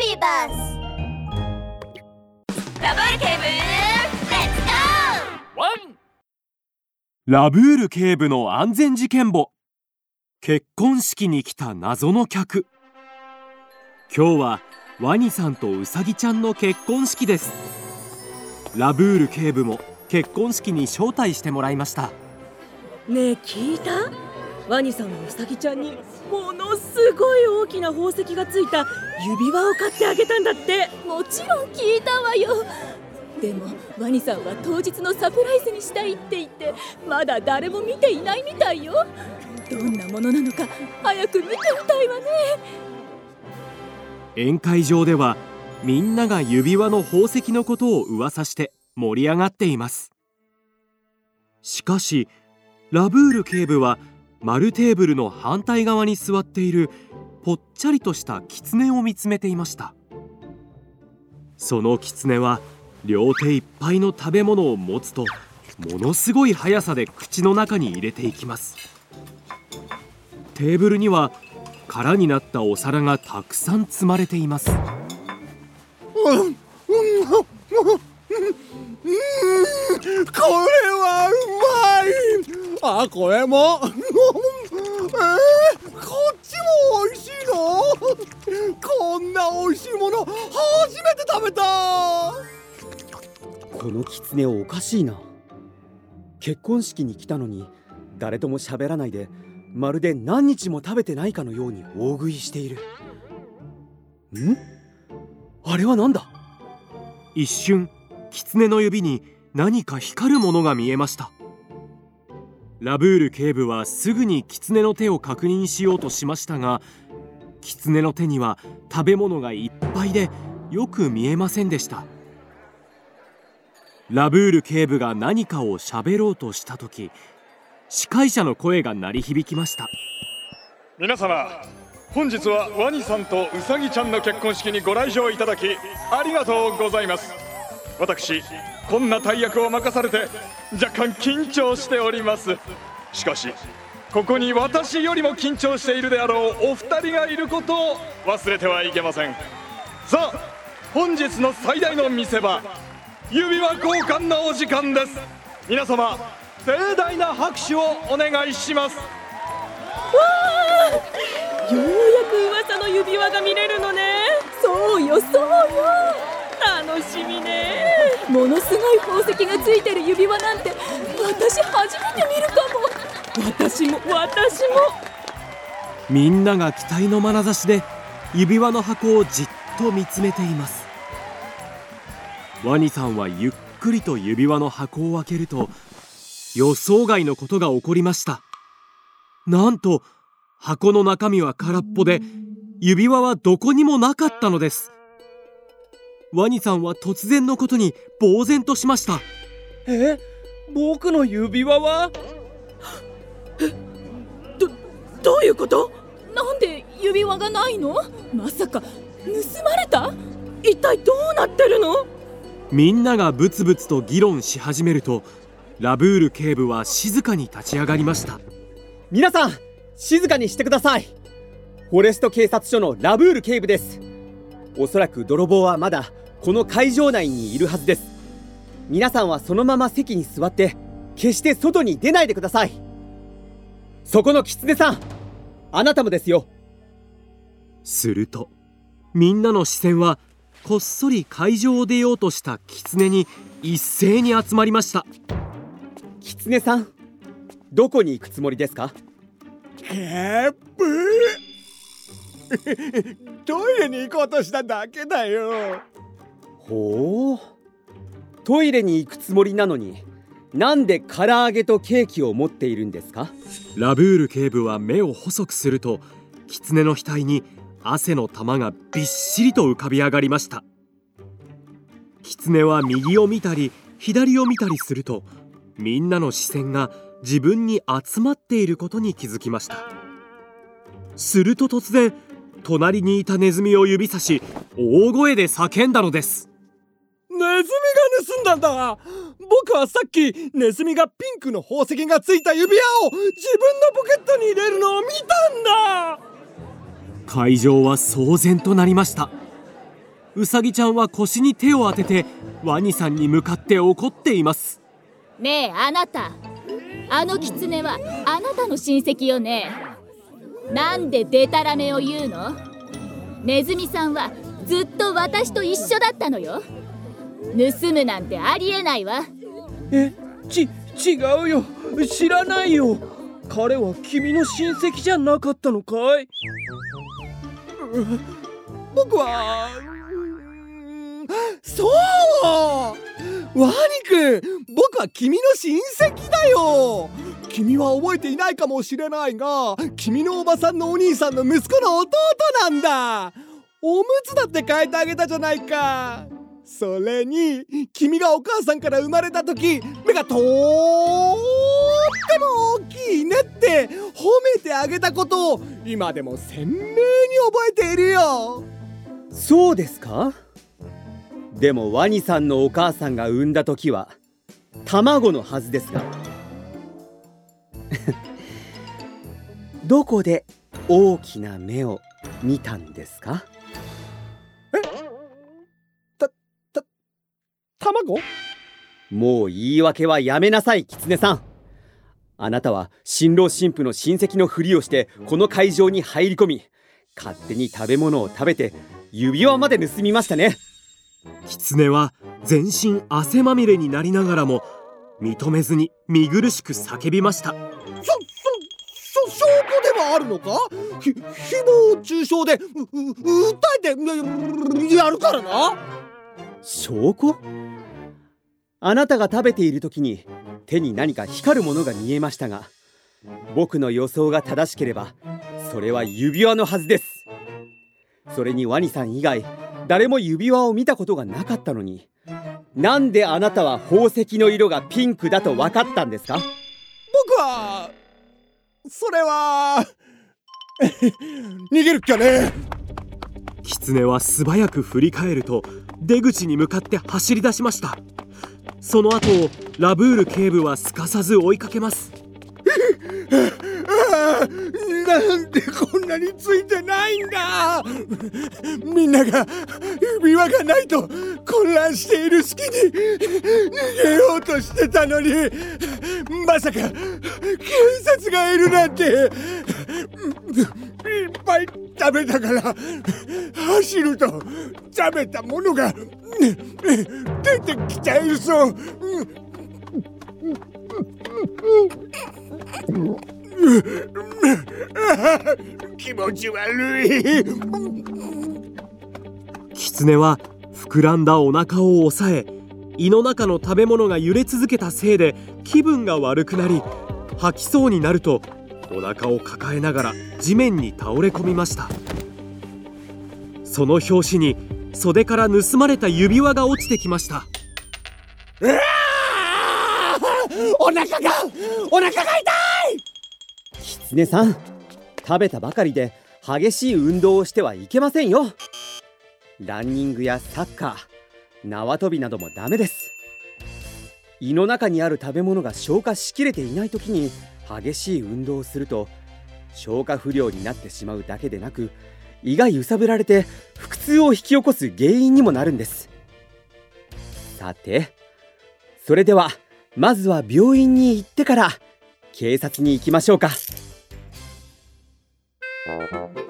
ビーバスダブルケーブルレッツゴーワンラブール警部の安全事件簿。結婚式に来た謎の客。今日はワニさんとウサギちゃんの結婚式です。ラブール警部も結婚式に招待してもらいました。ねえ聞いた？ワニさんはウサギちゃんにものすごい大きな宝石がついた指輪を買ってあげたんだって。もちろん聞いたわよ。でもワニさんは当日のサプライズにしたいって言ってまだ誰も見ていないみたいよ。どんなものなのか早く見てみたいわね。宴会場ではみんなが指輪の宝石のことを噂して盛り上がっています。しかしラブール警部は丸テーブルの反対側に座っているぽっちゃりとした狐を見つめていました。その狐は両手いっぱいの食べ物を持つとものすごい速さで口の中に入れていきます。テーブルには空になったお皿がたくさん積まれています。うんこれはうまいあこれもえー、こっちも美味しいの？こんな美味しいもの初めて食べた。この狐おかしいな。結婚式に来たのに誰とも喋らないでまるで何日も食べてないかのように大食いしている。ん？あれは何だ？一瞬狐の指に何か光るものが見えましたラブール警部はすぐに狐の手を確認しようとしましたが狐の手には食べ物がいっぱいでよく見えませんでした。ラブール警部が何かを喋ろうとした時司会者の声が鳴り響きました。皆様本日はワニさんとウサギちゃんの結婚式にご来場いただきありがとうございます。私こんな大役を任されて若干緊張しております。しかしここに私よりも緊張しているであろうお二人がいることを忘れてはいけません。さあ本日の最大の見せ場指輪交換のお時間です。皆様盛大な拍手をお願いします。ようやく噂の指輪が見れるのね。そうよそうよ。楽しみね。ものすごい宝石がついてる指輪なんて私初めて見るかも。私も私も。みんなが期待の眼差しで指輪の箱をじっと見つめています。ワニさんはゆっくりと指輪の箱を開けると予想外のことが起こりました。なんと箱の中身は空っぽで指輪はどこにもなかったのですワニさんは突然のことに呆然としました。え？僕の指輪は？どどういうこと？なんで指輪がないの？まさか盗まれた？一体どうなってるの？みんながブツブツと議論し始めるとラブール警部は静かに立ち上がりました。皆さん静かにしてください。フォレスト警察署のラブール警部です。おそらく泥棒はまだこの会場内にいるはずです。皆さんはそのまま席に座って決して外に出ないでください。そこの狐さんあなたもですよ。するとみんなの視線はこっそり会場を出ようとした狐に一斉に集まりました。狐さんどこに行くつもりですか？えー、ブー。トイレに行こうとしただけだよほう。トイレに行くつもりなのになんで唐揚げとケーキを持っているんですか？ラブール警部は目を細くすると狐の額に汗の玉がびっしりと浮かび上がりました。狐は右を見たり左を見たりするとみんなの視線が自分に集まっていることに気づきました。すると突然隣にいたネズミを指さし大声で叫んだのです。盗んだ。僕はさっきネズミがピンクの宝石がついた指輪を自分のポケットに入れるのを見たんだ。会場は騒然となりました。うさぎちゃんは腰に手を当ててワニさんに向かって怒っています。ねえあなた。あのキツネはあなたの親戚よね。なんでデタラメを言うの？ネズミさんはずっと私と一緒だったのよ盗むなんてありえないわ。えち違うよ。知らないよ。彼は君の親戚じゃなかったのかい？僕はそう。ワニ君僕は君の親戚だよ。君は覚えていないかもしれないが君のおばさんのお兄さんの息子の弟なんだ。おむつだって変えてあげたじゃないか。それに君がお母さんから生まれた時目がとっても大きいねって褒めてあげたことを今でも鮮明に覚えているよ。そうですか。でもワニさんのお母さんが産んだ時は卵のはずですが。どこで大きな目を見たんですか？卵？もう言い訳はやめなさいキツネさん。あなたは新郎新婦の親戚のふりをしてこの会場に入り込み勝手に食べ物を食べて指輪まで盗みましたね。キツネは全身汗まみれになりながらも認めずに見苦しく叫びました。そそ証拠でもあるのか？ひ誹謗中傷でうう訴えてやるからな証拠？あなたが食べている時に手に何か光るものが見えましたが僕の予想が正しければそれは指輪のはずです。それにワニさん以外誰も指輪を見たことがなかったのになんであなたは宝石の色がピンクだと分かったんですか？僕はそれは 逃げるっきゃね。キツネは素早く振り返ると出口に向かって走り出しました。その後をラブール警部はすかさず追いかけます。なんでこんなについてないんだ。みんなが指輪がないと混乱している隙に逃げようとしてたのにまさか警察がいるなんて。いっぱい食べたから走ると食べたものが出てきちゃいそう。気持ち悪い。キツネは膨らんだお腹を押さえ胃の中の食べ物が揺れ続けたせいで気分が悪くなり吐きそうになるとお腹を抱えながら地面に倒れ込みました。その拍子に袖から盗まれた指輪が落ちてきました。お腹がお腹が痛い！キツネさん食べたばかりで激しい運動をしてはいけませんよ。ランニングやサッカー縄跳びなどもダメです。胃の中にある食べ物が消化しきれていない時に激しい運動をすると消化不良になってしまうだけでなく胃が揺さぶられて腹痛を引き起こす原因にもなるんです。さてそれではまずは病院に行ってから警察に行きましょうか。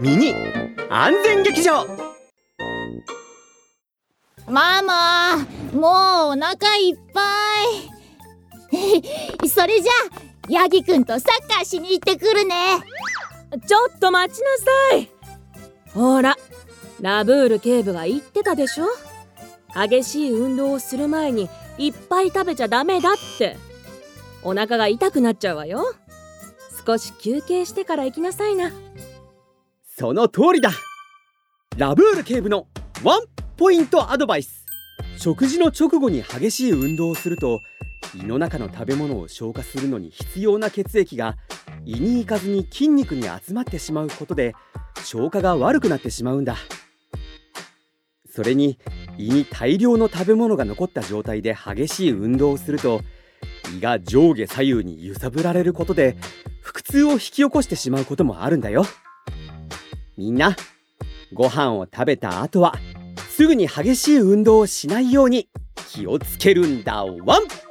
ミニ安全劇場。ママもうお腹いっぱい。それじゃあヤギくんとサッカーしに行ってくるね。ちょっと待ちなさい。ほらラブール警部が言ってたでしょ？激しい運動をする前にいっぱい食べちゃダメだって。お腹が痛くなっちゃうわよ。少し休憩してから行きなさいな。その通りだ。ラブール警部のワンポイントアドバイス。食事の直後に激しい運動をすると胃の中の食べ物を消化するのに必要な血液が胃に行かずに筋肉に集まってしまうことで消化が悪くなってしまうんだ。それに胃に大量の食べ物が残った状態で激しい運動をすると胃が上下左右に揺さぶられることで腹痛を引き起こしてしまうこともあるんだよ。みんなご飯を食べた後はすぐに激しい運動をしないように気をつけるんだワン。